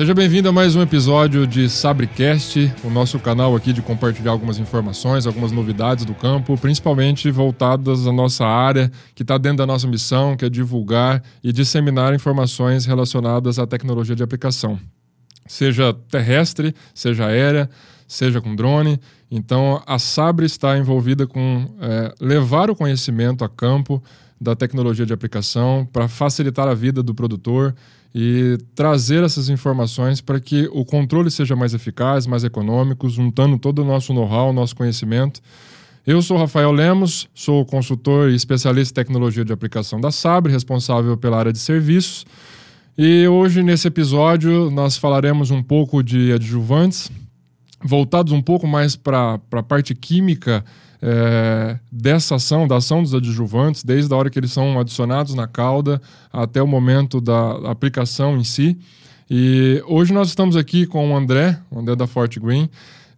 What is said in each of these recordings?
Seja bem-vindo a mais um episódio de Sabrecast, o nosso canal aqui de compartilhar algumas informações, algumas novidades do campo, principalmente voltadas à nossa área, que está dentro da nossa missão, que é divulgar e disseminar informações relacionadas à tecnologia de aplicação, seja terrestre, seja aérea, seja com drone. Então, a Sabre está envolvida com é, levar o conhecimento a campo da tecnologia de aplicação para facilitar a vida do produtor e trazer essas informações para que o controle seja mais eficaz, mais econômico, juntando todo o nosso know-how, nosso conhecimento. Eu sou Rafael Lemos, sou consultor e especialista em tecnologia de aplicação da Sabre, responsável pela área de serviços. E hoje, nesse episódio, nós falaremos um pouco de adjuvantes, voltados um pouco mais para a parte química é, dessa ação, da ação dos adjuvantes, desde a hora que eles são adicionados na cauda até o momento da aplicação em si. E hoje nós estamos aqui com o André, o André da Fort Green,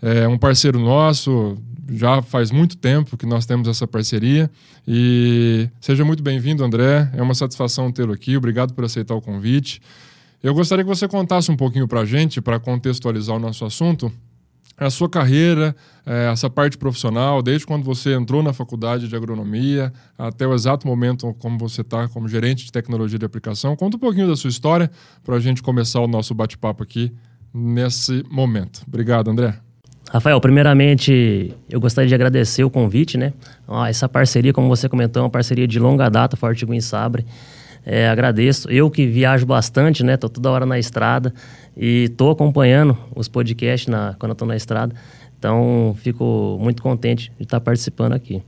é um parceiro nosso, já faz muito tempo que nós temos essa parceria. E seja muito bem-vindo, André. É uma satisfação tê-lo aqui. Obrigado por aceitar o convite. Eu gostaria que você contasse um pouquinho para a gente, para contextualizar o nosso assunto, a sua carreira, é, essa parte profissional, desde quando você entrou na faculdade de agronomia até o exato momento como você está como gerente de tecnologia de aplicação. Conta um pouquinho da sua história para a gente começar o nosso bate-papo aqui nesse momento. Obrigado, André. Rafael, primeiramente eu gostaria de agradecer o convite, né? Essa parceria, como você comentou, é uma parceria de longa data, Forte Guin Sabre. É, agradeço. Eu que viajo bastante, né? Tô toda hora na estrada e tô acompanhando os podcasts na, quando eu tô na estrada. Então, fico muito contente de estar participando aqui.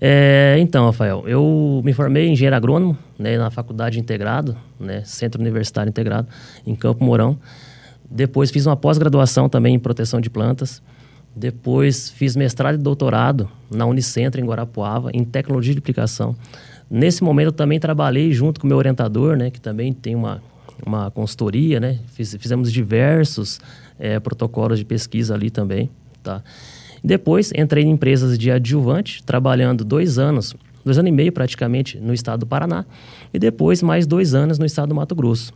É, então, Rafael, eu me formei em engenheiro agrônomo né, na Faculdade Integrado, né, Centro Universitário Integrado, em Campo Mourão. Depois fiz uma pós-graduação também em proteção de plantas. Depois fiz mestrado e doutorado na Unicentro, em Guarapuava, em tecnologia de aplicação. Nesse momento eu também trabalhei junto com meu orientador, né, que também tem uma, uma consultoria, né? Fiz, fizemos diversos é, protocolos de pesquisa ali também, tá? Depois entrei em empresas de adjuvante, trabalhando dois anos, dois anos e meio praticamente no estado do Paraná, e depois mais dois anos no estado do Mato Grosso.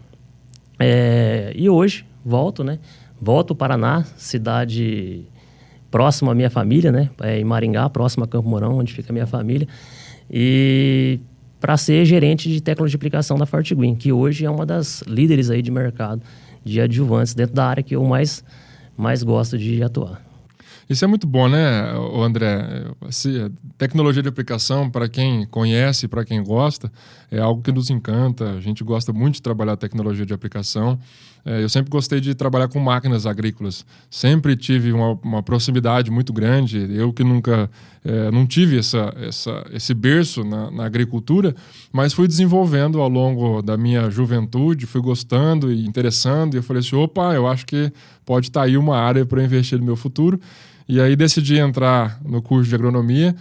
É, e hoje volto, né? Volto ao Paraná, cidade próxima à minha família, né? É, em Maringá, próximo a Campo Mourão, onde fica a minha família e para ser gerente de tecnologia de aplicação da Fortgreen, que hoje é uma das líderes aí de mercado de adjuvantes dentro da área que eu mais, mais gosto de atuar. Isso é muito bom, né, André? tecnologia de aplicação, para quem conhece, para quem gosta, é algo que nos encanta. A gente gosta muito de trabalhar tecnologia de aplicação. É, eu sempre gostei de trabalhar com máquinas agrícolas. Sempre tive uma, uma proximidade muito grande. Eu que nunca é, não tive essa, essa, esse berço na, na, agricultura, mas fui desenvolvendo ao longo da minha juventude, fui gostando e interessando. E eu falei assim: opa, eu acho que pode estar tá aí uma área para investir no meu futuro. E aí decidi entrar no curso de agronomia.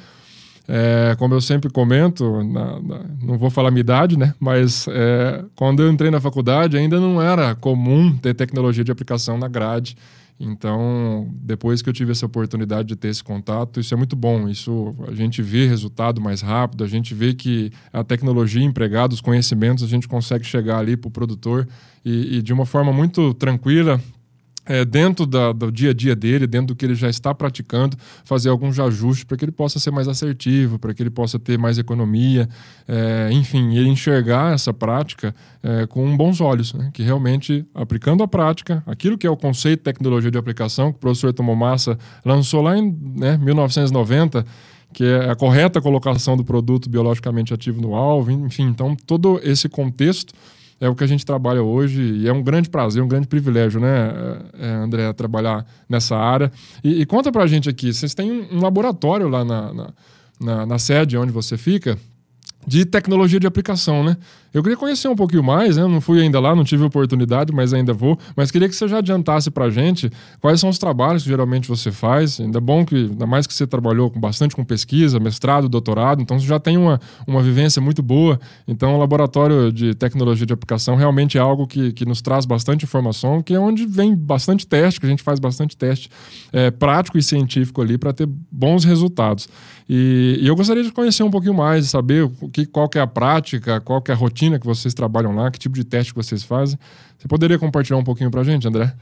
É, como eu sempre comento, na, na, não vou falar minha idade, né? Mas é, quando eu entrei na faculdade ainda não era comum ter tecnologia de aplicação na grade. Então, depois que eu tive essa oportunidade de ter esse contato, isso é muito bom. Isso a gente vê resultado mais rápido, a gente vê que a tecnologia empregada, os conhecimentos, a gente consegue chegar ali para o produtor e, e, de uma forma muito tranquila, é, dentro da, do dia a dia dele, dentro do que ele já está praticando, fazer alguns ajustes para que ele possa ser mais assertivo, para que ele possa ter mais economia, é, enfim, ele enxergar essa prática é, com bons olhos, né? que realmente aplicando a prática, aquilo que é o conceito de tecnologia de aplicação, que o professor Tomomassa lançou lá em né, 1990, que é a correta colocação do produto biologicamente ativo no alvo, enfim, então todo esse contexto é o que a gente trabalha hoje e é um grande prazer, um grande privilégio, né, é, André, trabalhar nessa área. E, e conta pra gente aqui, vocês têm um, um laboratório lá na, na, na, na sede onde você fica de tecnologia de aplicação, né? Eu queria conhecer um pouquinho mais, né? Eu não fui ainda lá, não tive oportunidade, mas ainda vou. Mas queria que você já adiantasse para a gente quais são os trabalhos que geralmente você faz. Ainda bom que, ainda mais que você trabalhou com, bastante com pesquisa, mestrado, doutorado, então você já tem uma, uma vivência muito boa. Então, o laboratório de tecnologia de aplicação realmente é algo que, que nos traz bastante informação, que é onde vem bastante teste, que a gente faz bastante teste é, prático e científico ali para ter bons resultados. E, e, eu gostaria de conhecer um pouquinho mais, saber o que, qual que é a prática, qual que é a rotina que vocês trabalham lá, que tipo de teste que vocês fazem. Você poderia compartilhar um pouquinho para a gente, André?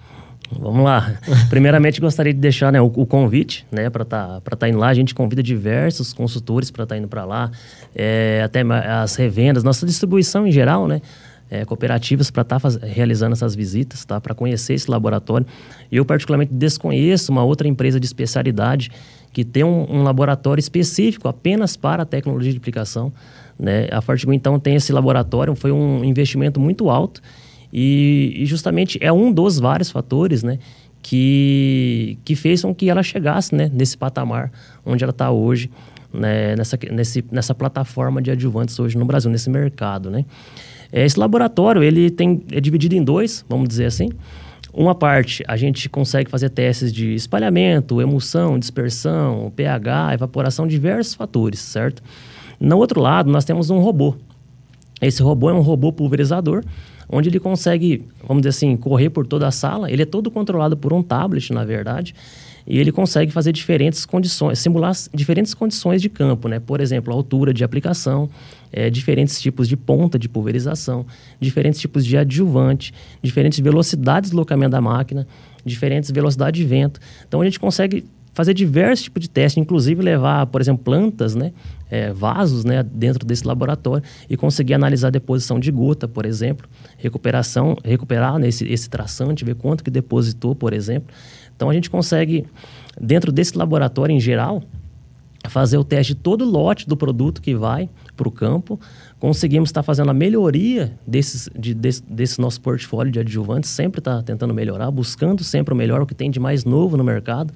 Vamos lá. Primeiramente, gostaria de deixar né, o, o convite né, para estar tá, tá indo lá. A gente convida diversos consultores para estar tá indo para lá, é, até as revendas, nossa distribuição em geral, né? É, cooperativas para estar tá realizando essas visitas, tá? para conhecer esse laboratório. Eu, particularmente, desconheço uma outra empresa de especialidade que tem um, um laboratório específico apenas para a tecnologia de aplicação. Né? A Fortigo, então, tem esse laboratório, foi um investimento muito alto e, e, justamente é um dos vários fatores, né, que, que fez com que ela chegasse, né, nesse patamar onde ela está hoje, né, nessa, nesse, nessa plataforma de adjuvantes hoje no Brasil, nesse mercado, né. Esse laboratório, ele tem, é dividido em dois, vamos dizer assim. Uma parte, a gente consegue fazer testes de espalhamento, emulsão, dispersão, pH, evaporação, diversos fatores, certo? No outro lado, nós temos um robô. Esse robô é um robô pulverizador, onde ele consegue, vamos dizer assim, correr por toda a sala. Ele é todo controlado por um tablet, na verdade, e ele consegue fazer diferentes condições, simular diferentes condições de campo, né? Por exemplo, altura de aplicação, é, diferentes tipos de ponta de pulverização, diferentes tipos de adjuvante, diferentes velocidades de deslocamento da máquina, diferentes velocidades de vento. Então a gente consegue fazer diversos tipos de testes, inclusive levar, por exemplo, plantas, né, é, vasos, né, dentro desse laboratório e conseguir analisar a deposição de gota, por exemplo, recuperação, recuperar nesse esse traçante, ver quanto que depositou, por exemplo. Então a gente consegue dentro desse laboratório em geral fazer o teste de todo lote do produto que vai para o campo. Conseguimos estar fazendo a melhoria desses, de, desse, desse nosso portfólio de adjuvantes, sempre está tentando melhorar, buscando sempre o melhor, o que tem de mais novo no mercado.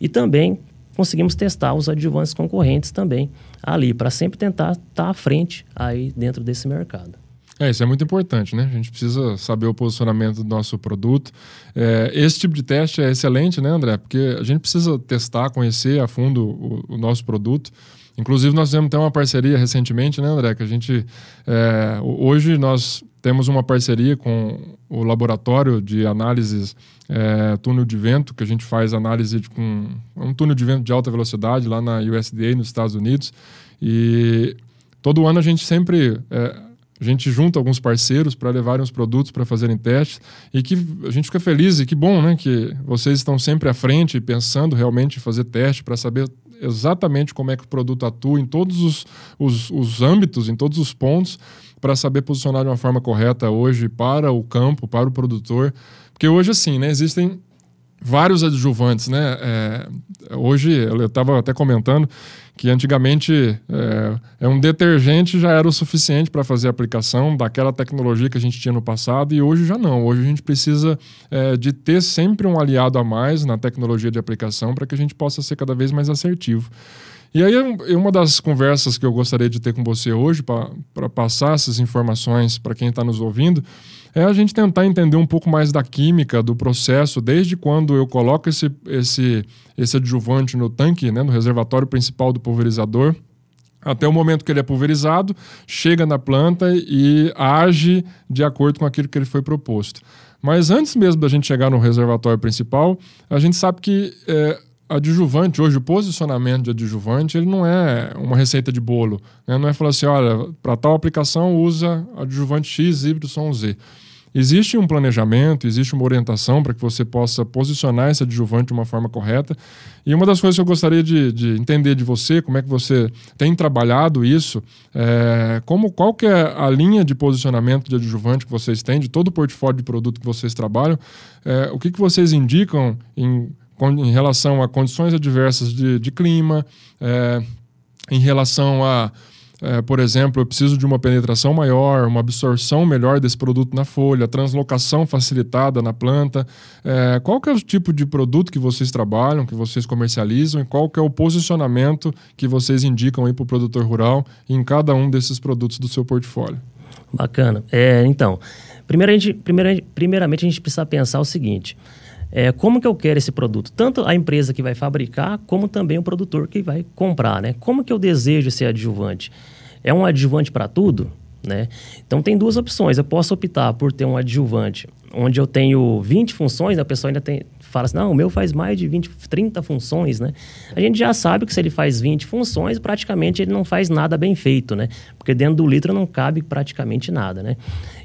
E também conseguimos testar os adjuvantes concorrentes também ali, para sempre tentar estar tá à frente aí dentro desse mercado. É, isso é muito importante, né? A gente precisa saber o posicionamento do nosso produto. É, esse tipo de teste é excelente, né, André? Porque a gente precisa testar, conhecer a fundo o, o nosso produto. Inclusive, nós fizemos até uma parceria recentemente, né, André? Que a gente. É, hoje nós temos uma parceria com o laboratório de análises é, túnel de vento, que a gente faz análise de, com um túnel de vento de alta velocidade lá na USDA, nos Estados Unidos. E todo ano a gente sempre. É, a gente junta alguns parceiros para levarem os produtos para fazerem testes e que a gente fica feliz e que bom, né? Que vocês estão sempre à frente pensando realmente em fazer teste para saber exatamente como é que o produto atua em todos os, os, os âmbitos, em todos os pontos para saber posicionar de uma forma correta hoje para o campo, para o produtor. Porque hoje, assim, né, existem vários adjuvantes, né? É, hoje, eu estava até comentando que antigamente é, é, um detergente já era o suficiente para fazer a aplicação daquela tecnologia que a gente tinha no passado e hoje já não. Hoje a gente precisa é, de ter sempre um aliado a mais na tecnologia de aplicação para que a gente possa ser cada vez mais assertivo. E aí, uma das conversas que eu gostaria de ter com você hoje, para passar essas informações para quem está nos ouvindo, é a gente tentar entender um pouco mais da química do processo, desde quando eu coloco esse, esse, esse adjuvante no tanque, né, no reservatório principal do pulverizador, até o momento que ele é pulverizado, chega na planta e age de acordo com aquilo que ele foi proposto. Mas antes mesmo da gente chegar no reservatório principal, a gente sabe que é, adjuvante, hoje o posicionamento de adjuvante, ele não é uma receita de bolo. Né? Não é falar assim, olha, para tal aplicação usa adjuvante X, Y, Z. Existe um planejamento, existe uma orientação para que você possa posicionar esse adjuvante de uma forma correta. E uma das coisas que eu gostaria de, de entender de você, como é que você tem trabalhado isso, é, como, qual que é a linha de posicionamento de adjuvante que vocês têm, de todo o portfólio de produto que vocês trabalham, é, o que, que vocês indicam em em relação a condições adversas de, de clima, é, em relação a, é, por exemplo, eu preciso de uma penetração maior, uma absorção melhor desse produto na folha, translocação facilitada na planta. É, qual que é o tipo de produto que vocês trabalham, que vocês comercializam e qual que é o posicionamento que vocês indicam aí para o produtor rural em cada um desses produtos do seu portfólio? Bacana. É, então, primeiramente, primeiramente a gente precisa pensar o seguinte é, como que eu quero esse produto? Tanto a empresa que vai fabricar, como também o produtor que vai comprar, né? Como que eu desejo esse adjuvante? É um adjuvante para tudo? Né? Então tem duas opções. Eu posso optar por ter um adjuvante onde eu tenho 20 funções, a pessoa ainda tem, fala assim, não, o meu faz mais de 20, 30 funções, né? A gente já sabe que se ele faz 20 funções, praticamente ele não faz nada bem feito, né? Porque dentro do litro não cabe praticamente nada, né?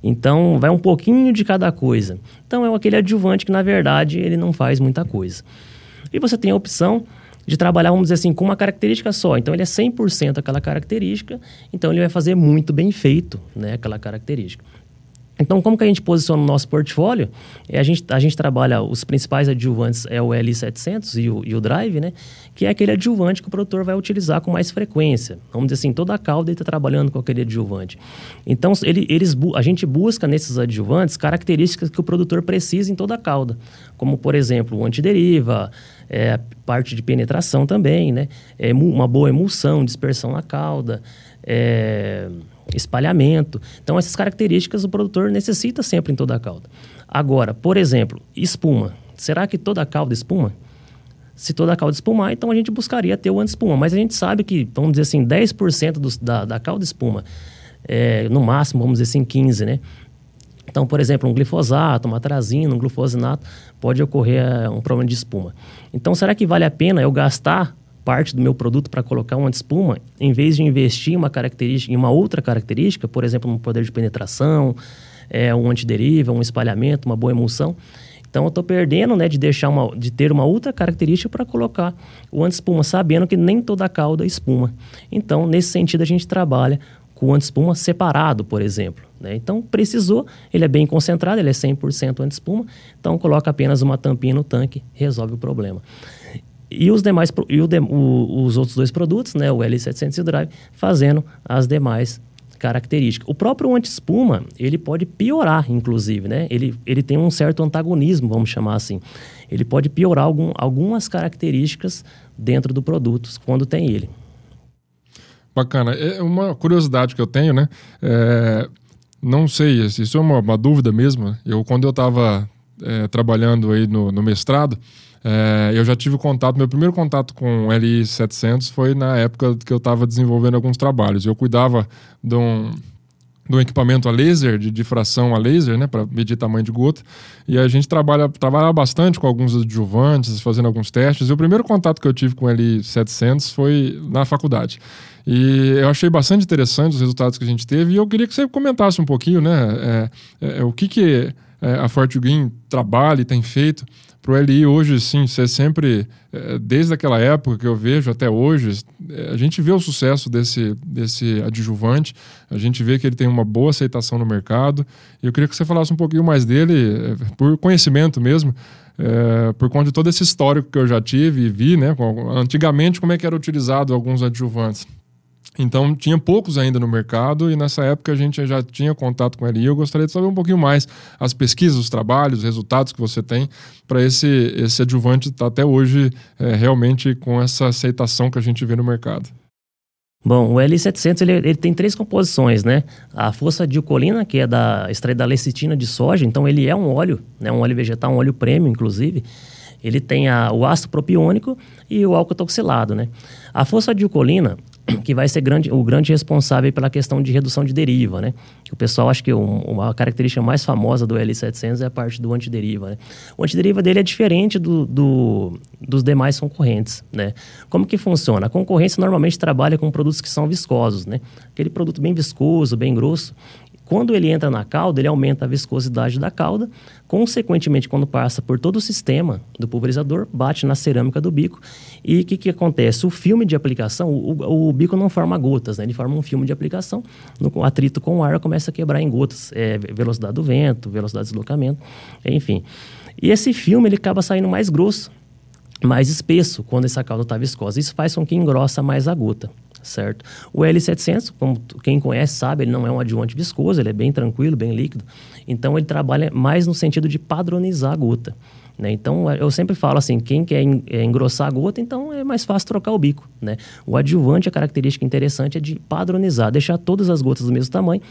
Então, vai um pouquinho de cada coisa. Então, é aquele adjuvante que, na verdade, ele não faz muita coisa. E você tem a opção de trabalhar, vamos dizer assim, com uma característica só. Então, ele é 100% aquela característica, então ele vai fazer muito bem feito, né, aquela característica. Então, como que a gente posiciona o nosso portfólio? É, a, gente, a gente trabalha, os principais adjuvantes é o L700 e o, e o Drive, né? Que é aquele adjuvante que o produtor vai utilizar com mais frequência. Vamos dizer assim, toda a cauda está trabalhando com aquele adjuvante. Então, ele, eles, a gente busca nesses adjuvantes características que o produtor precisa em toda a cauda. Como, por exemplo, o antideriva, é, parte de penetração também, né? É, uma boa emulsão, dispersão na cauda, é, espalhamento. Então, essas características o produtor necessita sempre em toda a cauda. Agora, por exemplo, espuma. Será que toda a cauda espuma? Se toda a cauda espumar, então a gente buscaria ter o anti-espuma. Mas a gente sabe que, vamos dizer assim, 10% dos, da, da cauda espuma, é, no máximo, vamos dizer assim, 15%, né? Então, por exemplo, um glifosato, uma atrazina, um glufosinato, pode ocorrer é, um problema de espuma. Então, será que vale a pena eu gastar parte do meu produto para colocar uma espuma, em vez de investir em uma característica, em uma outra característica, por exemplo, um poder de penetração, é, um antideriva, um espalhamento, uma boa emulsão. Então eu estou perdendo, né, de deixar uma, de ter uma outra característica para colocar o anti-espuma, sabendo que nem toda cauda espuma. Então, nesse sentido, a gente trabalha com o anti-espuma separado, por exemplo. Né? Então, precisou, ele é bem concentrado, ele é 100% anti-espuma, então coloca apenas uma tampinha no tanque, resolve o problema. E os demais e o, o, os outros dois produtos, né, o L700 e o Drive, fazendo as demais características. O próprio anti-espuma, ele pode piorar, inclusive, né? Ele, ele tem um certo antagonismo, vamos chamar assim. Ele pode piorar algum, algumas características dentro do produto quando tem ele. Bacana. É uma curiosidade que eu tenho, né? É, não sei, isso é uma, uma, dúvida mesmo. Eu, quando eu estava é, trabalhando aí no, no mestrado, é, eu já tive contato, meu primeiro contato com o LI700 foi na época que eu estava desenvolvendo alguns trabalhos. Eu cuidava de um, de um equipamento a laser, de difração a laser, né, para medir tamanho de gota. E a gente trabalha, trabalha bastante com alguns adjuvantes, fazendo alguns testes. E o primeiro contato que eu tive com o LI700 foi na faculdade. E eu achei bastante interessante os resultados que a gente teve. E eu queria que você comentasse um pouquinho, né, é, é, o que, que é, a Forte Green trabalha e tem feito para o LI hoje, sim, ser sempre, é, desde aquela época que eu vejo até hoje, é, a gente vê o sucesso desse, desse adjuvante, a gente vê que ele tem uma boa aceitação no mercado. E eu queria que você falasse um pouquinho mais dele, é, por conhecimento mesmo, é, por conta de todo esse histórico que eu já tive e vi, né, antigamente, como é que era utilizado alguns adjuvantes. Então, tinha poucos ainda no mercado e nessa época a gente já tinha contato com ele. E eu gostaria de saber um pouquinho mais as pesquisas, os trabalhos, os resultados que você tem para esse, esse adjuvante estar tá até hoje é, realmente com essa aceitação que a gente vê no mercado. Bom, o L700 ele, ele, tem três composições, né? A fossadiocolina, que é da extraída da lecitina de soja, então ele é um óleo, né? um óleo vegetal, um óleo premium, inclusive. Ele tem a, o ácido propiônico e o álcool toxilado, né? A fossadiocolina, que vai ser grande, o grande responsável pela questão de redução de deriva, né? O pessoal acha que uma característica mais famosa do L700 é a parte do antideriva, né? O antideriva dele é diferente do, do, dos demais concorrentes, né? Como que funciona? A concorrência normalmente trabalha com produtos que são viscosos, né? Aquele produto bem viscoso, bem grosso, quando ele entra na cauda, ele aumenta a viscosidade da cauda, consequentemente, quando passa por todo o sistema do pulverizador, bate na cerâmica do bico. E o que, que acontece? O filme de aplicação, o, o, bico não forma gotas, né? ele forma um filme de aplicação. No atrito com o ar começa a quebrar em gotas, é, velocidade do vento, velocidade de deslocamento, enfim. E esse filme ele acaba saindo mais grosso, mais espesso quando essa cauda está viscosa. Isso faz com que engrossa mais a gota certo? O L700, como quem conhece sabe, ele não é um adjuvante viscoso, ele é bem tranquilo, bem líquido. Então, ele trabalha mais no sentido de padronizar a gota. Né? Então, eu sempre falo assim, quem quer é, engrossar a gota, então é mais fácil trocar o bico. Né? O adjuvante, a característica interessante é de padronizar, deixar todas as gotas do mesmo tamanho,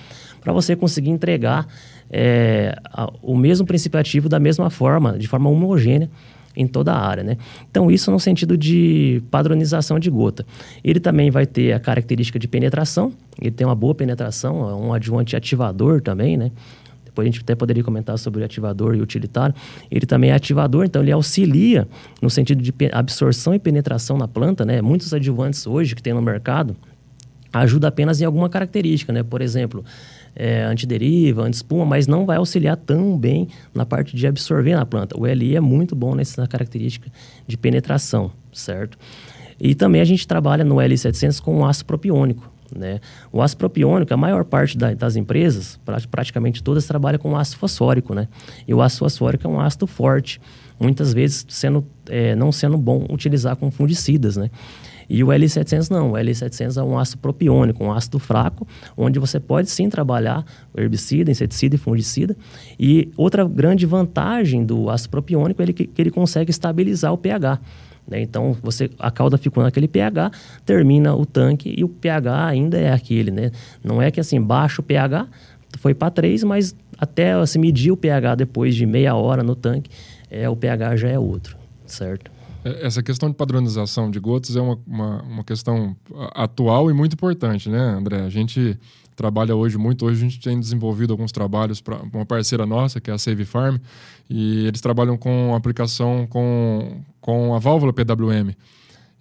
para você conseguir entregar é, a, o mesmo princípio ativo da mesma forma, de forma homogênea, em toda a área, né? Então, isso no sentido de padronização de gota. Ele também vai ter a característica de penetração, ele tem uma boa penetração, é um adjuvante ativador também, né? depois a gente até poderia comentar sobre ativador e utilitário, ele também é ativador, então ele auxilia no sentido de absorção e penetração na planta, né? Muitos adjuvantes hoje que tem no mercado ajuda apenas em alguma característica, né? Por exemplo, é, antideriva, antiespuma, mas não vai auxiliar tão bem na parte de absorver na planta. O LI é muito bom nessa característica de penetração, certo? E também a gente trabalha no L700 com ácido propiônico. Né? O ácido propiônico, a maior parte da, das empresas, praticamente todas, trabalham com ácido fosfórico. Né? E o ácido fosfórico é um ácido forte, muitas vezes sendo, é, não sendo bom utilizar com fungicidas. Né? E o L700 não, o L700 é um ácido propiônico, um ácido fraco, onde você pode sim trabalhar herbicida, inseticida e fungicida. E outra grande vantagem do ácido propiônico é que ele consegue estabilizar o pH. Né? Então, você, a cauda ficou naquele pH, termina o tanque e o pH ainda é aquele. Né? Não é que assim, baixa o pH, foi para 3, mas até se assim, medir o pH depois de meia hora no tanque, é, o pH já é outro, certo? É, essa questão de padronização de gotas é uma, uma, uma, questão atual e muito importante, né, André? A gente trabalha hoje muito. Hoje a gente tem desenvolvido alguns trabalhos para uma parceira nossa, que é a Save Farm, e eles trabalham com aplicação com, com a válvula PWM.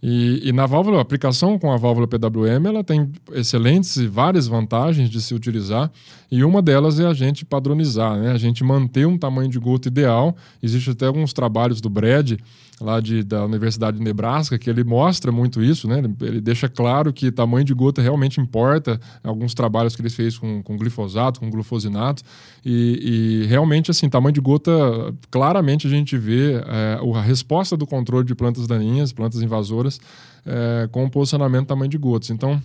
E, e, na válvula, a aplicação com a válvula PWM, ela tem excelentes e várias vantagens de se utilizar, e uma delas é a gente padronizar, né? a gente manter um tamanho de gota ideal. Existem até alguns trabalhos do Brad, lá de, da Universidade de Nebraska, que ele mostra muito isso, né? Ele, ele, deixa claro que tamanho de gota realmente importa, alguns trabalhos que ele fez com, com glifosato, com glufosinato, e, e, realmente, assim, tamanho de gota, claramente a gente vê é, a resposta do controle de plantas daninhas, plantas invasoras, é, com o posicionamento tamanho de gotas. Então,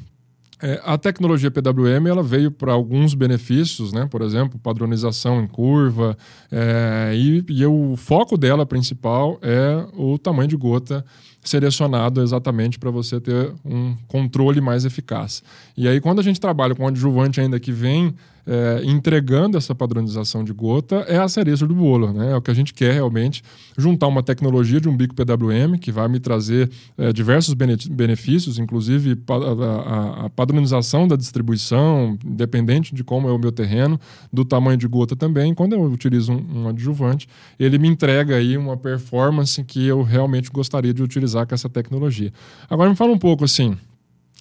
é, a tecnologia PWM ela veio para alguns benefícios, né? por exemplo, padronização em curva, é, e, e, o foco dela principal é o tamanho de gota selecionado exatamente para você ter um controle mais eficaz. E aí, quando a gente trabalha com adjuvante ainda que vem é, entregando essa padronização de gota, é a cereja do bolo. Né? É o que a gente quer realmente, juntar uma tecnologia de um bico PWM, que vai me trazer é, diversos benefícios, inclusive a, a, a, padronização da distribuição, independente de como é o meu terreno, do tamanho de gota também. Quando eu utilizo um, um adjuvante, ele me entrega aí uma performance que eu realmente gostaria de utilizar com essa tecnologia. Agora me fala um pouco assim,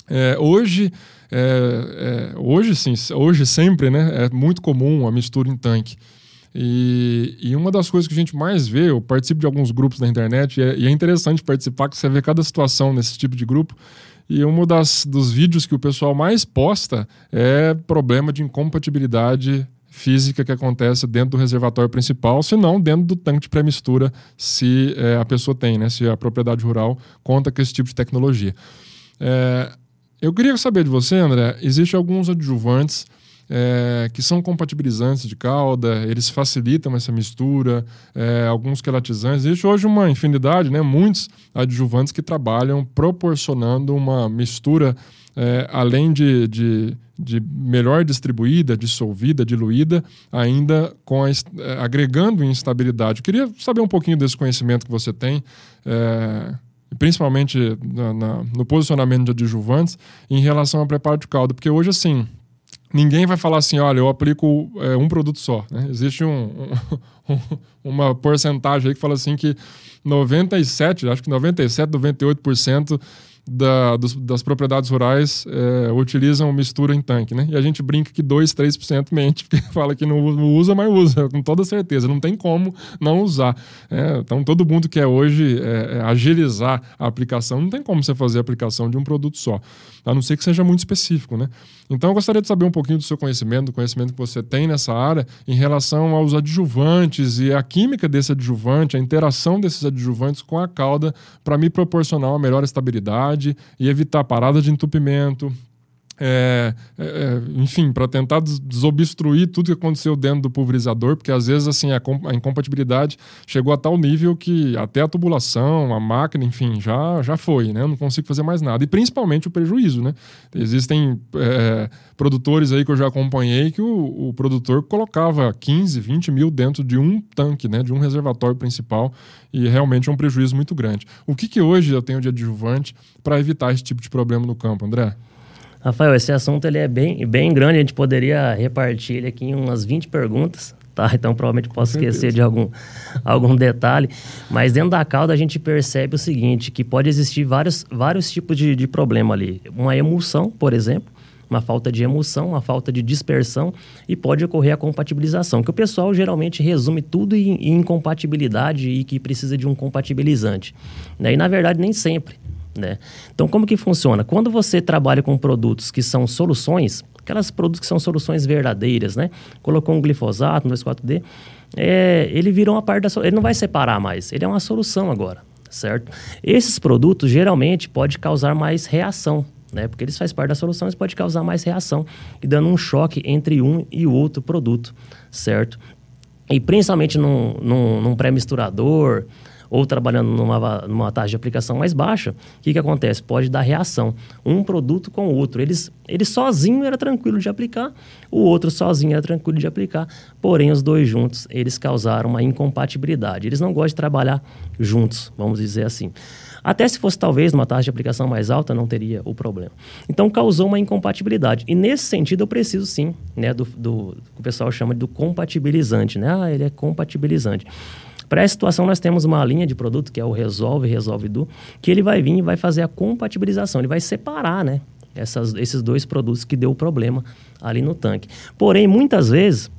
é, hoje, é, é, hoje sim, hoje sempre, né, é muito comum a mistura em tanque. E, e, uma das coisas que a gente mais vê, eu participo de alguns grupos na internet e é, e é interessante participar, que você vê cada situação nesse tipo de grupo. E um das, dos vídeos que o pessoal mais posta é problema de incompatibilidade física que acontece dentro do reservatório principal, se não dentro do tanque de pré-mistura, se é, a pessoa tem, né? Se a propriedade rural conta com esse tipo de tecnologia. É, eu queria saber de você, André, existem alguns adjuvantes é, que são compatibilizantes de cauda, eles facilitam essa mistura, é, alguns quelatizantes. Existe hoje uma infinidade, né, muitos adjuvantes que trabalham proporcionando uma mistura, é, além de, de, de, melhor distribuída, dissolvida, diluída, ainda com a, é, agregando instabilidade. Eu queria saber um pouquinho desse conhecimento que você tem é, principalmente na, na, no posicionamento de adjuvantes, em relação ao preparo de caldo. Porque hoje, assim, ninguém vai falar assim, olha, eu aplico é, um produto só. Né? Existe um, um, uma porcentagem aí que fala assim que 97, acho que 97, 98% da, dos, das propriedades rurais é, utilizam mistura em tanque, né? E a gente brinca que 2, 3% mente, porque fala que não usa, mas usa, com toda certeza. Não tem como não usar. É, então, todo mundo quer hoje é, agilizar a aplicação. Não tem como você fazer a aplicação de um produto só, a não ser que seja muito específico, né? Então, eu gostaria de saber um pouquinho do seu conhecimento, do conhecimento que você tem nessa área, em relação aos adjuvantes e a química desse adjuvante, a interação desses adjuvantes com a cauda, para me proporcionar uma melhor estabilidade e evitar parada de entupimento, é, é, enfim, para tentar desobstruir tudo que aconteceu dentro do pulverizador, porque às vezes assim a, a, incompatibilidade chegou a tal nível que até a tubulação, a máquina, enfim, já, já foi, né? Eu não consigo fazer mais nada. E principalmente o prejuízo, né? Existem é, produtores aí que eu já acompanhei que o, o, produtor colocava 15, 20 mil dentro de um tanque, né? De um reservatório principal e realmente é um prejuízo muito grande. O que, que hoje eu tenho de adjuvante para evitar esse tipo de problema no campo, André? Rafael, esse assunto ele é bem, bem grande, a gente poderia repartir ele aqui em umas 20 perguntas, tá? Então provavelmente posso esquecer de algum, algum detalhe. Mas dentro da cauda a gente percebe o seguinte, que pode existir vários, vários tipos de, de problema ali. Uma emulsão, por exemplo, uma falta de emulsão, uma falta de dispersão e pode ocorrer a compatibilização, que o pessoal geralmente resume tudo em, em incompatibilidade e que precisa de um compatibilizante. Né? E na verdade nem sempre. Né? Então, como que funciona? Quando você trabalha com produtos que são soluções, aquelas produtos que são soluções verdadeiras, né? Colocou um glifosato, um 2,4-D, é, ele virou uma parte da solução. Ele não vai separar mais, ele é uma solução agora, certo? Esses produtos geralmente pode causar mais reação, né? Porque eles fazem parte da solução, eles podem causar mais reação e dando um choque entre um e o outro produto, certo? E principalmente num, num, num pré-misturador, ou trabalhando numa, numa taxa de aplicação mais baixa, o que, que acontece? Pode dar reação. Um produto com o outro. Eles, ele sozinho era tranquilo de aplicar, o outro sozinho era tranquilo de aplicar, porém os dois juntos, eles causaram uma incompatibilidade. Eles não gostam de trabalhar juntos, vamos dizer assim. Até se fosse talvez uma taxa de aplicação mais alta, não teria o problema. Então causou uma incompatibilidade. E nesse sentido eu preciso sim, né, do, do que o pessoal chama do compatibilizante, né? Ah, ele é compatibilizante. Para essa situação, nós temos uma linha de produto que é o Resolve, Resolve Do, que ele vai vir e vai fazer a compatibilização, ele vai separar, né? Essas, esses dois produtos que deu o problema ali no tanque. Porém, muitas vezes,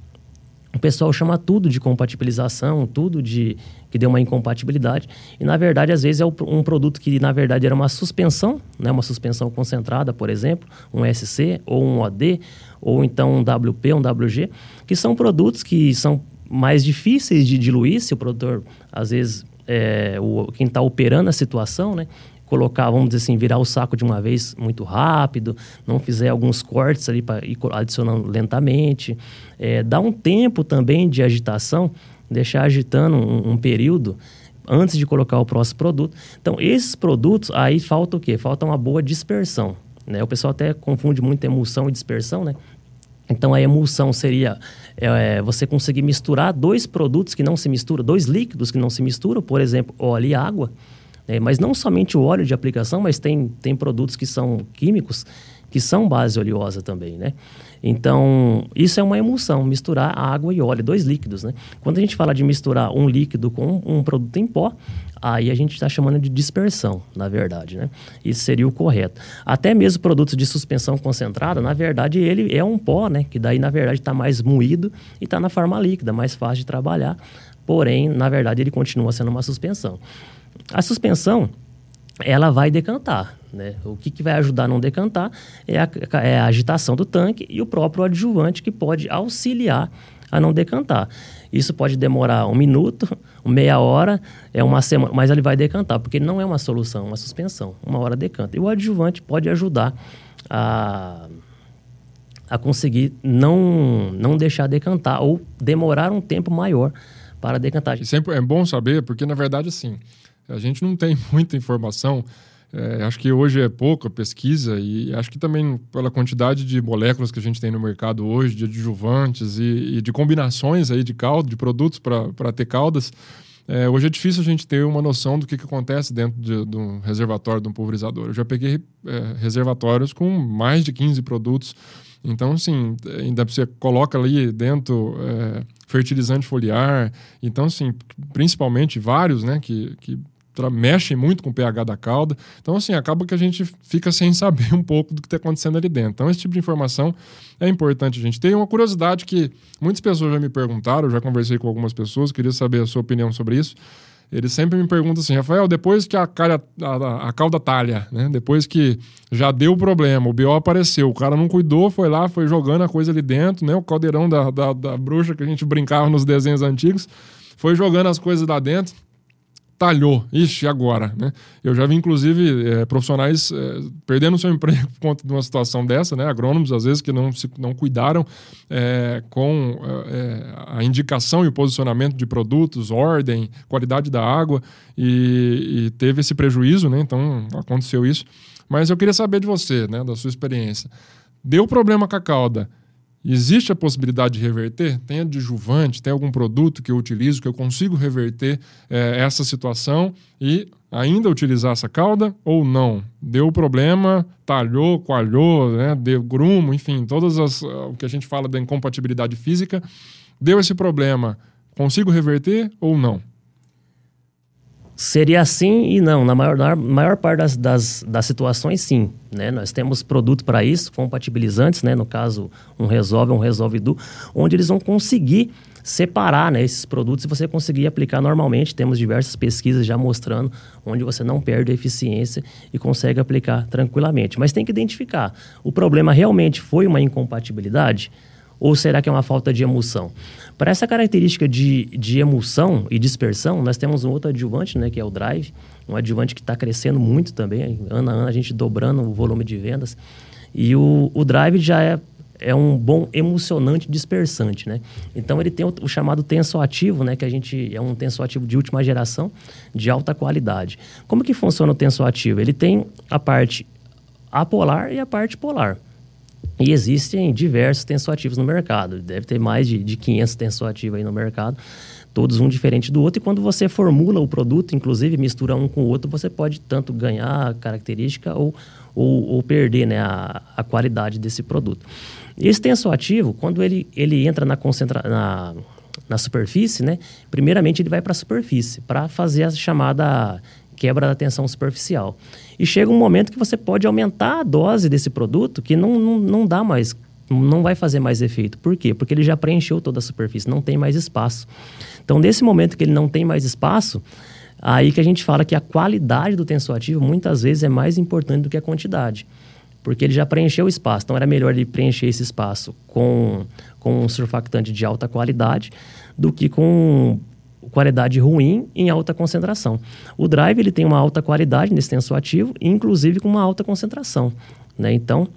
o pessoal chama tudo de compatibilização, tudo de que deu uma incompatibilidade. E na verdade, às vezes é um produto que na verdade era uma suspensão, né, uma suspensão concentrada, por exemplo, um SC ou um OD, ou então um WP, um WG, que são produtos que são mais difíceis de diluir, se o produtor, às vezes, é, o, quem está operando a situação, né? Colocar, vamos dizer assim, virar o saco de uma vez muito rápido, não fizer alguns cortes ali para ir adicionando lentamente. É, dá um tempo também de agitação, deixar agitando um, um período antes de colocar o próximo produto. Então, esses produtos, aí falta o quê? Falta uma boa dispersão. Né? O pessoal até confunde muito emulsão e dispersão, né? Então, a emulsão seria é, você conseguir misturar dois produtos que não se misturam, dois líquidos que não se misturam, por exemplo, óleo e água. Né? Mas não somente o óleo de aplicação, mas tem, tem produtos que são químicos que são base oleosa também, né? Então, isso é uma emulsão, misturar água e óleo, dois líquidos, né? Quando a gente fala de misturar um líquido com um produto em pó, aí a gente está chamando de dispersão, na verdade, né? Isso seria o correto. Até mesmo produtos de suspensão concentrada, na verdade, ele é um pó, né? Que daí, na verdade, está mais moído e está na forma líquida, mais fácil de trabalhar. Porém, na verdade, ele continua sendo uma suspensão. A suspensão, ela vai decantar. Né? O que, que vai ajudar a não decantar é a, é a agitação do tanque e o próprio adjuvante que pode auxiliar a não decantar. Isso pode demorar um minuto, meia hora, é uma semana, mas ele vai decantar, porque não é uma solução, é uma suspensão. Uma hora decanta. E o adjuvante pode ajudar a, a conseguir não, não deixar decantar ou demorar um tempo maior para decantar. Sempre é bom saber, porque na verdade, assim, a gente não tem muita informação é, acho que hoje é pouca pesquisa e acho que também pela quantidade de moléculas que a gente tem no mercado hoje, de adjuvantes e, e de combinações aí de caldo, de produtos para ter caldas, é, hoje é difícil a gente ter uma noção do que, que acontece dentro de, de, um reservatório, de um pulverizador. Eu já peguei é, reservatórios com mais de 15 produtos. Então, assim, ainda você coloca ali dentro é, fertilizante foliar. Então, assim, principalmente vários, né, que, que mexem muito com o pH da cauda. Então, assim, acaba que a gente fica sem saber um pouco do que está acontecendo ali dentro. Então, esse tipo de informação é importante a gente ter. Uma curiosidade que muitas pessoas já me perguntaram, eu já conversei com algumas pessoas, queria saber a sua opinião sobre isso. Eles sempre me perguntam assim, Rafael, depois que a, calha, a, a cauda talha, né? depois que já deu o problema, o BO apareceu, o cara não cuidou, foi lá, foi jogando a coisa ali dentro, né? o caldeirão da, da, da bruxa que a gente brincava nos desenhos antigos, foi jogando as coisas lá dentro talhou. Ixi, agora, né? Eu já vi, inclusive, é, profissionais é, perdendo seu emprego por conta de uma situação dessa, né? Agrônomos, às vezes, que não, se, não cuidaram é, com a indicação e o posicionamento de produtos, ordem, qualidade da água e, e teve esse prejuízo, né? Então, aconteceu isso. Mas eu queria saber de você, né? Da sua experiência. Deu problema com a cauda Existe a possibilidade de reverter? Tem adjuvante, tem algum produto que eu utilizo que eu consigo reverter é, essa situação e ainda utilizar essa cauda ou não? Deu problema, talhou, coalhou, né? deu grumo, enfim, todas as o que a gente fala da incompatibilidade física. Deu esse problema, consigo reverter ou não? Seria sim e não. Na maior, na maior parte das, das, das situações, sim. Né? Nós temos produto para isso, compatibilizantes, né? no caso, um Resolve, um Resolve Do, onde eles vão conseguir separar né, esses produtos e você conseguir aplicar normalmente. Temos diversas pesquisas já mostrando onde você não perde a eficiência e consegue aplicar tranquilamente. Mas tem que identificar: o problema realmente foi uma incompatibilidade? Ou será que é uma falta de emulsão? Para essa característica de, de emulsão e dispersão, nós temos um outro adjuvante, né, que é o Drive, um adjuvante que está crescendo muito também, ano a ano a gente dobrando o volume de vendas. E o, o Drive já é, é um bom emulsionante dispersante, né? Então ele tem o, o chamado tensoativo, né, que a gente é um tensoativo de última geração, de alta qualidade. Como que funciona o tensoativo? Ele tem a parte apolar e a parte polar. E existem diversos tensoativos no mercado. Deve ter mais de, de 500 tensoativos aí no mercado, todos um diferente do outro. E quando você formula o produto, inclusive mistura um com o outro, você pode tanto ganhar característica ou, ou, ou perder né, a, a qualidade desse produto. Esse tensoativo, quando ele, ele entra na, concentra na, na superfície, né, primeiramente ele vai para a superfície para fazer a chamada quebra da tensão superficial. E chega um momento que você pode aumentar a dose desse produto que não, não, não dá mais, não vai fazer mais efeito. Por quê? Porque ele já preencheu toda a superfície, não tem mais espaço. Então, nesse momento que ele não tem mais espaço, aí que a gente fala que a qualidade do tensoativo muitas vezes é mais importante do que a quantidade. Porque ele já preencheu o espaço. Então, era melhor ele preencher esse espaço com, com um surfactante de alta qualidade do que com qualidade ruim em alta concentração. O drive ele tem uma alta qualidade nesse tensoativo, inclusive com uma alta concentração. Né? Então,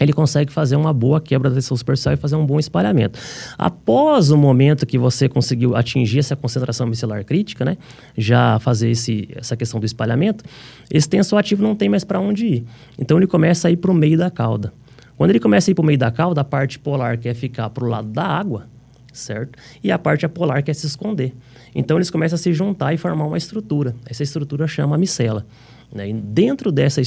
ele consegue fazer uma boa quebra da tensão superficial e fazer um bom espalhamento. Após o momento que você conseguiu atingir essa concentração micelar crítica, né, já fazer esse, essa questão do espalhamento, esse tensoativo não tem mais para onde ir. Então ele começa a ir para o meio da cauda. Quando ele começa a ir para o meio da cauda, a parte polar quer ficar para o lado da água, certo? E a parte apolar quer se esconder. Então eles começam a se juntar e formar uma estrutura. Essa estrutura chama micela. Né? Dentro dessa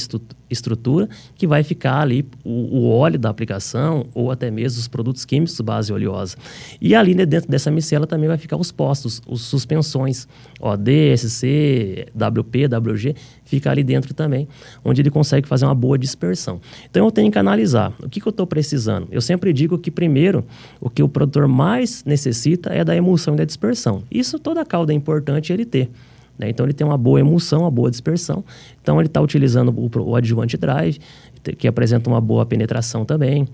estrutura que vai ficar ali o, o, óleo da aplicação ou até mesmo os produtos químicos base oleosa. E ali né, dentro dessa micela também vai ficar os postos, os suspensões, OD, SC, WP, WG, fica ali dentro também, onde ele consegue fazer uma boa dispersão. Então eu tenho que analisar o que, que eu estou precisando. Eu sempre digo que primeiro o que o produtor mais necessita é da emulsão e da dispersão. Isso toda calda é importante ele ter. Né? Então ele tem uma boa emulsão, uma boa dispersão. Então ele está utilizando o, o adjuvante drive, que apresenta uma boa penetração também.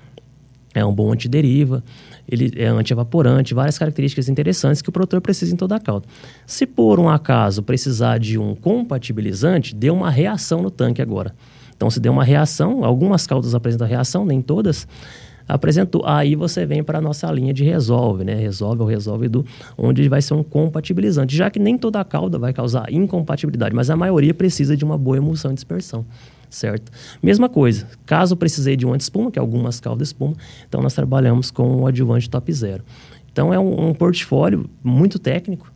É um bom antideriva, ele é antievaporante, várias características interessantes que o produtor precisa em toda a calda. Se por um acaso precisar de um compatibilizante, dê uma reação no tanque agora. Então, se deu uma reação, algumas caldas apresentam reação, nem todas, apresentou. Aí você vem para a nossa linha de resolve, né? Resolve ou resolve do, onde vai ser um compatibilizante, já que nem toda cauda vai causar incompatibilidade, mas a maioria precisa de uma boa emulsão e dispersão certo? Mesma coisa, caso precisei de um anti-espuma, que é algumas caudas espuma, então nós trabalhamos com o adjuvante top zero. Então é um, um portfólio muito técnico,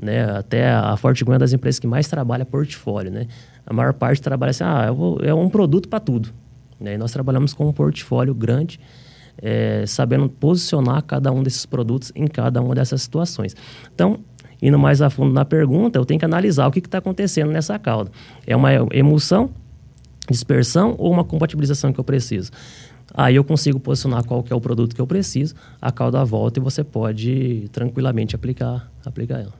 né? Até a Fortigun é das empresas que mais trabalha portfólio, né? A maior parte trabalha assim, ah, vou, é um produto para tudo. Né? E nós trabalhamos com um portfólio grande é, sabendo posicionar cada um desses produtos em cada uma dessas situações. Então, indo mais a fundo na pergunta, eu tenho que analisar o que está acontecendo nessa cauda. É uma emulsão, dispersão ou uma compatibilização que eu preciso? Aí eu consigo posicionar qual que é o produto que eu preciso, a cauda volta e você pode tranquilamente aplicar, aplicar ela.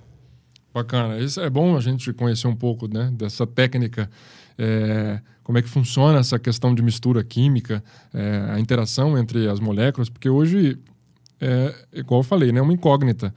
Bacana. Isso é bom a gente conhecer um pouco né, dessa técnica é, como é que funciona essa questão de mistura química, é, a interação entre as moléculas, porque hoje, é, igual eu falei, né, é uma incógnita.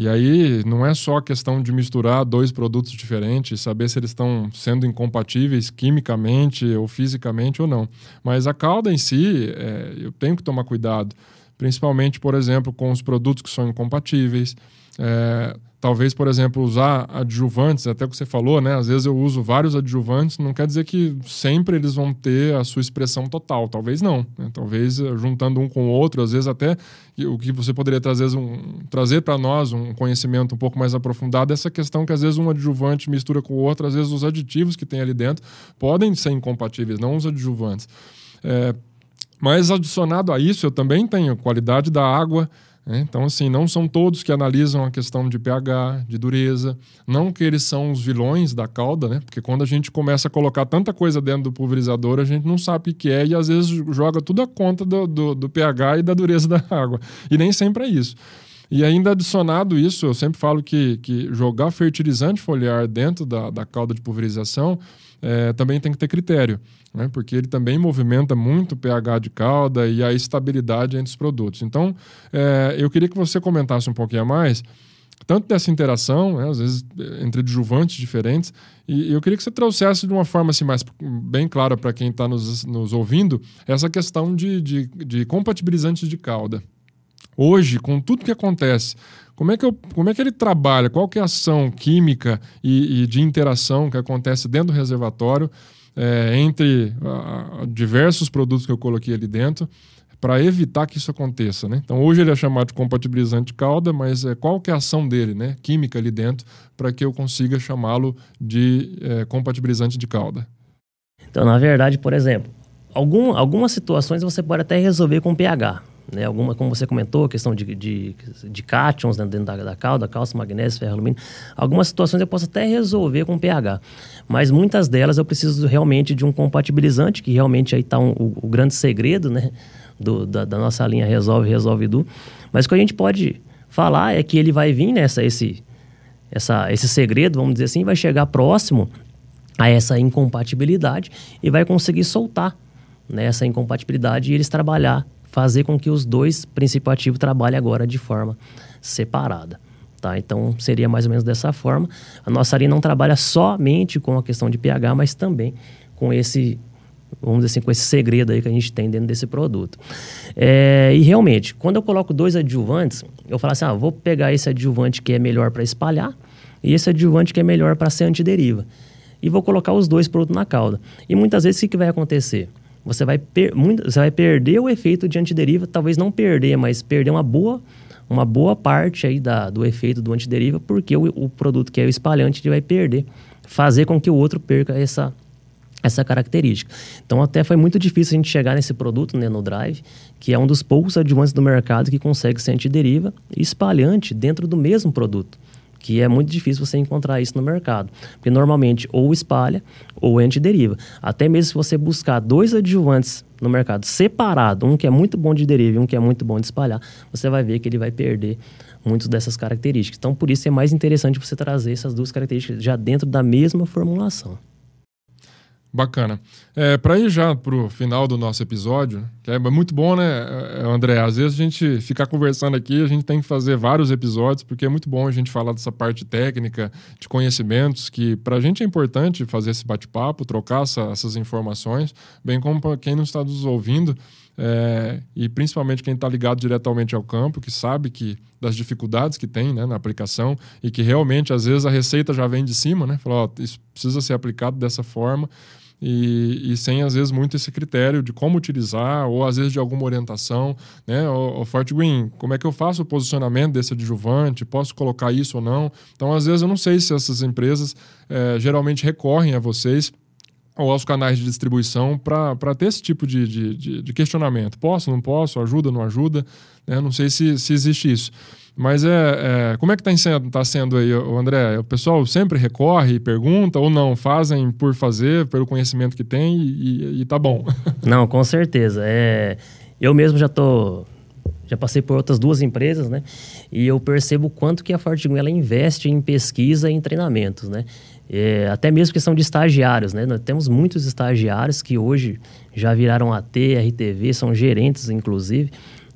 E aí não é só a questão de misturar dois produtos diferentes, saber se eles estão sendo incompatíveis quimicamente ou fisicamente ou não. Mas a calda em si, é, eu tenho que tomar cuidado, principalmente, por exemplo, com os produtos que são incompatíveis. É, talvez, por exemplo, usar adjuvantes, até o que você falou, né? Às vezes eu uso vários adjuvantes, não quer dizer que sempre eles vão ter a sua expressão total. Talvez não. Né? Talvez eh, juntando um com o outro, às vezes até o que você poderia trazer, um, trazer para nós um conhecimento um pouco mais aprofundado, essa questão que às vezes um adjuvante mistura com o outro, às vezes os aditivos que tem ali dentro podem ser incompatíveis, não os adjuvantes. É, mas adicionado a isso, eu também tenho qualidade da água, né? Então, assim, não são todos que analisam a questão de pH, de dureza, não que eles são os vilões da cauda, né? Porque quando a gente começa a colocar tanta coisa dentro do pulverizador, a gente não sabe o que é e às vezes joga tudo a conta do, do, do pH e da dureza da água. E nem sempre é isso. E ainda adicionado isso, eu sempre falo que, que jogar fertilizante foliar dentro da, da cauda de pulverização é, também tem que ter critério, né? porque ele também movimenta muito o pH de cauda e a estabilidade entre os produtos. Então, é, eu queria que você comentasse um pouquinho a mais, tanto dessa interação, né? às vezes entre adjuvantes diferentes, e eu queria que você trouxesse de uma forma assim, mais bem clara para quem está nos, nos ouvindo, essa questão de, de, de compatibilizantes de cauda hoje, com tudo que acontece, como é que, eu, como é que ele trabalha? Qual que é a ação química e, e de interação que acontece dentro do reservatório é, entre a, a diversos produtos que eu coloquei ali dentro para evitar que isso aconteça, né? Então hoje ele é chamado de compatibilizante de cauda, mas é, qual que é a ação dele, né? Química ali dentro para que eu consiga chamá-lo de é, compatibilizante de cauda. Então na verdade, por exemplo, algum, algumas situações você pode até resolver com pH. Né? Alguma, como você comentou, questão de, de, de cátions dentro da, da calda, cálcio, magnésio, ferro, alumínio. Algumas situações eu posso até resolver com pH, mas muitas delas eu preciso realmente de um compatibilizante, que realmente aí está um, o, o, grande segredo né? Do, da, da, nossa linha Resolve, Resolve Do. Mas o que a gente pode falar é que ele vai vir nessa, esse, essa, esse segredo, vamos dizer assim, vai chegar próximo a essa incompatibilidade e vai conseguir soltar né, essa incompatibilidade e eles trabalhar fazer com que os dois princípios ativos trabalhem agora de forma separada. Tá? Então, seria mais ou menos dessa forma. A nossa linha não trabalha somente com a questão de pH, mas também com esse, vamos dizer assim, com esse segredo aí que a gente tem dentro desse produto. É, e realmente, quando eu coloco dois adjuvantes, eu falo assim, ah, vou pegar esse adjuvante que é melhor para espalhar e esse adjuvante que é melhor para ser antideriva. E vou colocar os dois produtos na cauda. E muitas vezes, o que vai acontecer? Você vai, muito, você vai perder o efeito de antideriva, talvez não perder, mas perder uma boa, uma boa parte aí da, do efeito do antideriva, porque o, o produto que é o espalhante ele vai perder, fazer com que o outro perca essa, essa característica. Então, até foi muito difícil a gente chegar nesse produto, né, no Drive, que é um dos poucos adjuvantes do mercado que consegue ser antideriva e espalhante dentro do mesmo produto que é muito difícil você encontrar isso no mercado. Porque normalmente ou espalha ou antideriva. Até mesmo se você buscar dois adjuvantes no mercado separado, um que é muito bom de deriva e um que é muito bom de espalhar, você vai ver que ele vai perder muitas dessas características. Então, por isso é mais interessante você trazer essas duas características já dentro da mesma formulação. Bacana. É, para ir já para o final do nosso episódio, que é muito bom, né, André? Às vezes a gente ficar conversando aqui, a gente tem que fazer vários episódios, porque é muito bom a gente falar dessa parte técnica, de conhecimentos, que para a gente é importante fazer esse bate-papo, trocar essa, essas informações, bem como para quem não está nos ouvindo, é, e principalmente quem está ligado diretamente ao campo, que sabe que das dificuldades que tem né, na aplicação e que realmente às vezes a receita já vem de cima, né? Fala, ó, isso precisa ser aplicado dessa forma e, e, sem às vezes muito esse critério de como utilizar ou às vezes de alguma orientação, né? O, o Forte Green, como é que eu faço o posicionamento desse adjuvante? Posso colocar isso ou não? Então, às vezes eu não sei se essas empresas é, geralmente recorrem a vocês aos canais de distribuição para ter esse tipo de, de, de, de, questionamento. Posso, não posso? Ajuda, não ajuda? Né? Não sei se, se existe isso. Mas é, é como é que está tá sendo aí, André? O pessoal sempre recorre e pergunta ou não? Fazem por fazer, pelo conhecimento que tem e, e, e tá bom? Não, com certeza. É, eu mesmo já tô já passei por outras duas empresas, né? E eu percebo quanto que a Fortigun ela investe em pesquisa e em treinamentos, né? É, até mesmo questão de estagiários, né? Nós temos muitos estagiários que hoje já viraram AT, RTV, são gerentes, inclusive,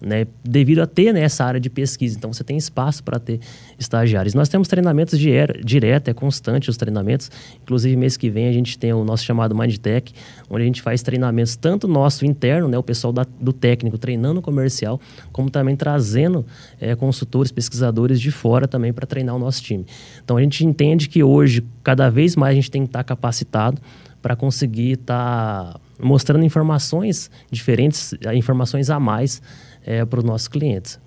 né, devido a ter né, essa área de pesquisa. Então, você tem espaço para ter estagiários. Nós temos treinamentos direto, é constante os treinamentos. Inclusive, mês que vem, a gente tem o nosso chamado Mindtech, onde a gente faz treinamentos tanto nosso interno, né, o pessoal da, do técnico treinando o comercial, como também trazendo é, consultores, pesquisadores de fora também para treinar o nosso time. Então, a gente entende que hoje, cada vez mais, a gente tem que estar tá capacitado para conseguir estar tá mostrando informações diferentes, informações a mais é, para os nossos clientes.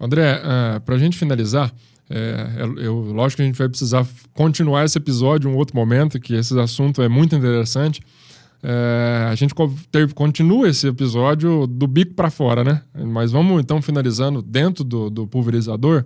André, uh, é, para a gente finalizar, é, eu, lógico que a gente vai precisar continuar esse episódio em um outro momento, que esse assunto é muito interessante. É, a gente ter, continua esse episódio do bico para fora, né? Mas vamos então finalizando dentro do, do pulverizador.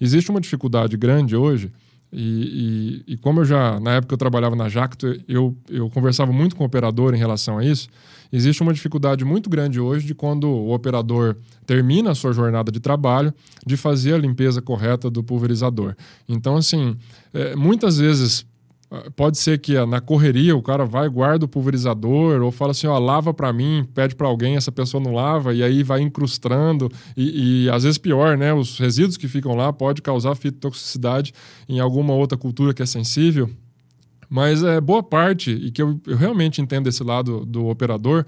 Existe uma dificuldade grande hoje e, e, e, como eu já, na época eu trabalhava na Jacto, eu, eu conversava muito com o operador em relação a isso. Existe uma dificuldade muito grande hoje de quando o operador termina a sua jornada de trabalho, de fazer a limpeza correta do pulverizador. Então, assim, é, muitas vezes ah, pode ser que na correria o cara vai guarda o pulverizador ou fala assim, ó, lava para mim, pede para alguém, essa pessoa não lava e aí vai incrustando e, e, às vezes pior, né? Os resíduos que ficam lá pode causar fitotoxicidade em alguma outra cultura que é sensível. Mas é boa parte e que eu, eu realmente entendo esse lado do operador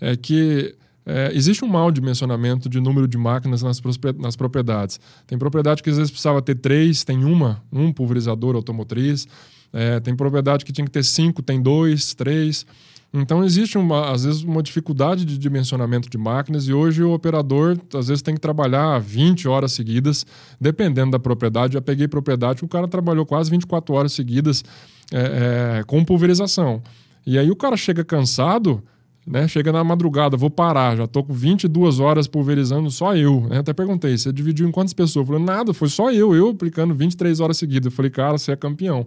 é que é, existe um mal dimensionamento de número de máquinas nas, nas propriedades. Tem propriedade que às vezes precisava ter três, tem uma, um pulverizador automotriz. É, tem propriedade que tinha que ter cinco, tem dois, três. Então existe uma, às vezes uma dificuldade de dimensionamento de máquinas e hoje o operador às vezes tem que trabalhar 20 horas seguidas, dependendo da propriedade. Já peguei propriedade o cara trabalhou quase 24 horas seguidas é, é, com pulverização. E aí o cara chega cansado, né? Chega na madrugada, vou parar, já tô com 22 horas pulverizando só eu. Né? Até perguntei, você dividiu em quantas pessoas? Falei, nada, foi só eu, eu aplicando 23 horas seguidas. Eu falei, cara, você é campeão.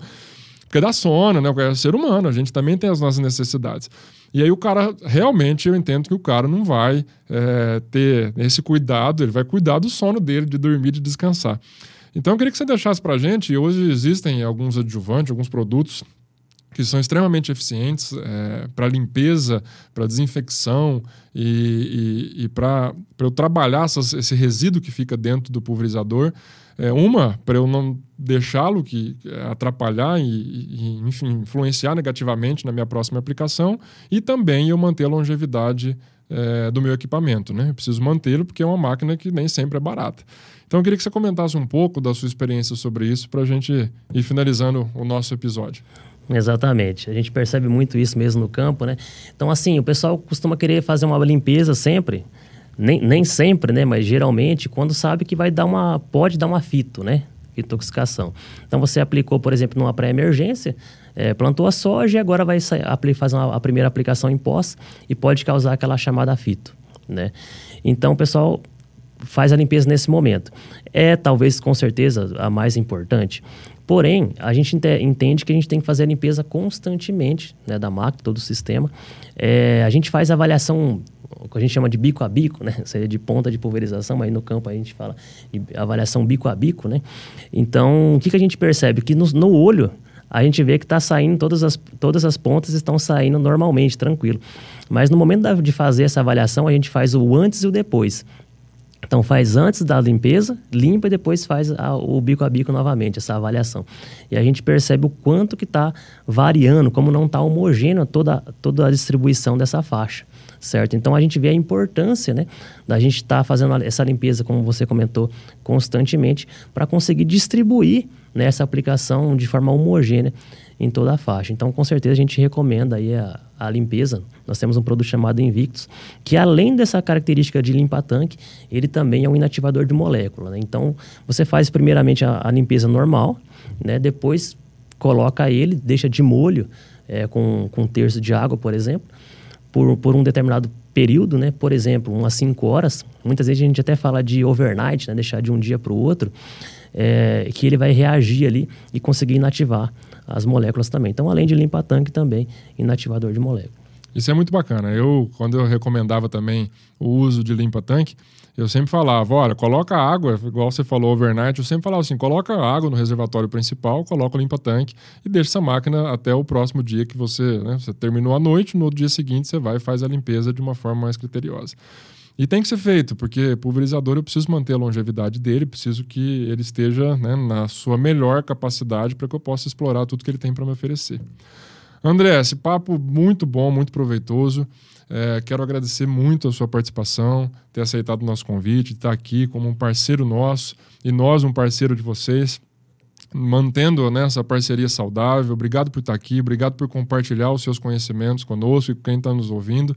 Porque dá sono, né? É ser humano, a gente também tem as nossas necessidades. E aí o cara, realmente, eu entendo que o cara não vai é, ter esse cuidado, ele vai cuidar do sono dele, de dormir, de descansar. Então eu queria que você deixasse para a gente, hoje existem alguns adjuvantes, alguns produtos que são extremamente eficientes é, para limpeza, para desinfecção e, e, e para eu trabalhar essas, esse resíduo que fica dentro do pulverizador. É, uma, para eu não deixá-lo que é, atrapalhar e, e, enfim, influenciar negativamente na minha próxima aplicação, e também eu manter a longevidade é, do meu equipamento. Né? Eu preciso mantê-lo porque é uma máquina que nem sempre é barata. Então eu queria que você comentasse um pouco da sua experiência sobre isso para a gente ir finalizando o nosso episódio. Exatamente. A gente percebe muito isso mesmo no campo, né? Então, assim, o pessoal costuma querer fazer uma limpeza sempre nem, nem sempre, né? Mas geralmente, quando sabe que vai dar uma. pode dar uma fito, né? Intoxicação. Então você aplicou, por exemplo, numa pré-emergência, é, plantou a soja e agora vai fazer uma, a primeira aplicação em pós e pode causar aquela chamada fito, né? Então o pessoal faz a limpeza nesse momento. É talvez com certeza a mais importante. Porém, a gente entende que a gente tem que fazer a limpeza constantemente né, da máquina, todo o sistema. É, a gente faz avaliação o que a gente chama de bico a bico, né? Seria de ponta de pulverização, mas no campo a gente fala de avaliação bico a bico, né? Então, o que, que a gente percebe? Que no, no olho a gente vê que está saindo, todas as, todas as pontas estão saindo normalmente, tranquilo. Mas no momento da, de fazer essa avaliação, a gente faz o antes e o depois. Então faz antes da limpeza, limpa e depois faz a, o bico a bico novamente, essa avaliação. E a gente percebe o quanto que está variando, como não está homogêneo toda, toda a distribuição dessa faixa certo? Então a gente vê a importância, né, da gente estar tá fazendo essa limpeza, como você comentou, constantemente, para conseguir distribuir né, essa aplicação de forma homogênea em toda a faixa. Então, com certeza, a gente recomenda aí a, a limpeza. Nós temos um produto chamado Invictus, que além dessa característica de limpa-tanque, ele também é um inativador de molécula. Né? Então, você faz primeiramente a, a, limpeza normal, né? depois coloca ele, deixa de molho é, com, com um terço de água, por exemplo, por, por um determinado período, né? Por exemplo, umas 5 horas. Muitas vezes a gente até fala de overnight, né? Deixar de um dia para o outro, é, que ele vai reagir ali e conseguir inativar as moléculas também. Então, além de limpa tanque, também inativador de moléculas. Isso é muito bacana. Eu, quando eu recomendava também o uso de limpa-tanque, eu sempre falava, olha, coloca água, igual você falou overnight, eu sempre falava assim, coloca água no reservatório principal, coloca o limpa-tanque e deixa essa máquina até o próximo dia que você, né, você terminou a noite, no dia seguinte você vai e faz a limpeza de uma forma mais criteriosa. E tem que ser feito, porque pulverizador eu preciso manter a longevidade dele, preciso que ele esteja né, na sua melhor capacidade para que eu possa explorar tudo que ele tem para me oferecer. André, esse papo muito bom, muito proveitoso. É, quero agradecer muito a sua participação, ter aceitado o nosso convite, estar aqui como um parceiro nosso e nós um parceiro de vocês, mantendo né, essa parceria saudável. Obrigado por estar aqui, obrigado por compartilhar os seus conhecimentos conosco e quem está nos ouvindo.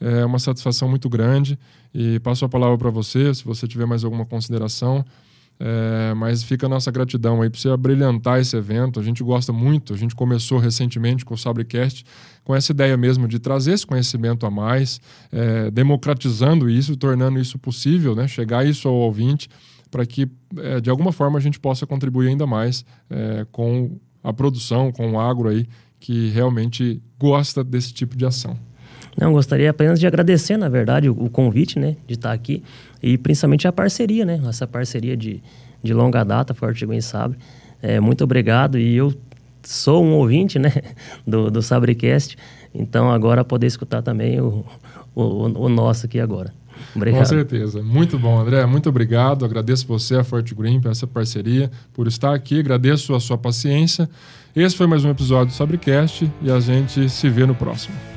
É uma satisfação muito grande e passo a palavra para você, se você tiver mais alguma consideração. É, mas fica a nossa gratidão aí por você brilhantar esse evento. A gente gosta muito, a gente começou recentemente com o Sabrecast com essa ideia mesmo de trazer esse conhecimento a mais, é, democratizando isso, tornando isso possível, né? chegar isso ao ouvinte, para que é, de alguma forma a gente possa contribuir ainda mais é, com a produção, com o agro aí, que realmente gosta desse tipo de ação. Não, gostaria apenas de agradecer, na verdade, o, o convite, né, de estar aqui e principalmente a parceria, né, essa parceria de, de longa data, Forte Iguim Sabre. É, muito obrigado e eu sou um ouvinte, né, do, do Sabrecast, então agora poder escutar também o, o, o nosso aqui agora. Obrigado. Com certeza. Muito bom, André. Muito obrigado. Agradeço você, a Forte Green, por essa parceria, por estar aqui. Agradeço a sua paciência. Esse foi mais um episódio do Sabrecast e a gente se vê no próximo.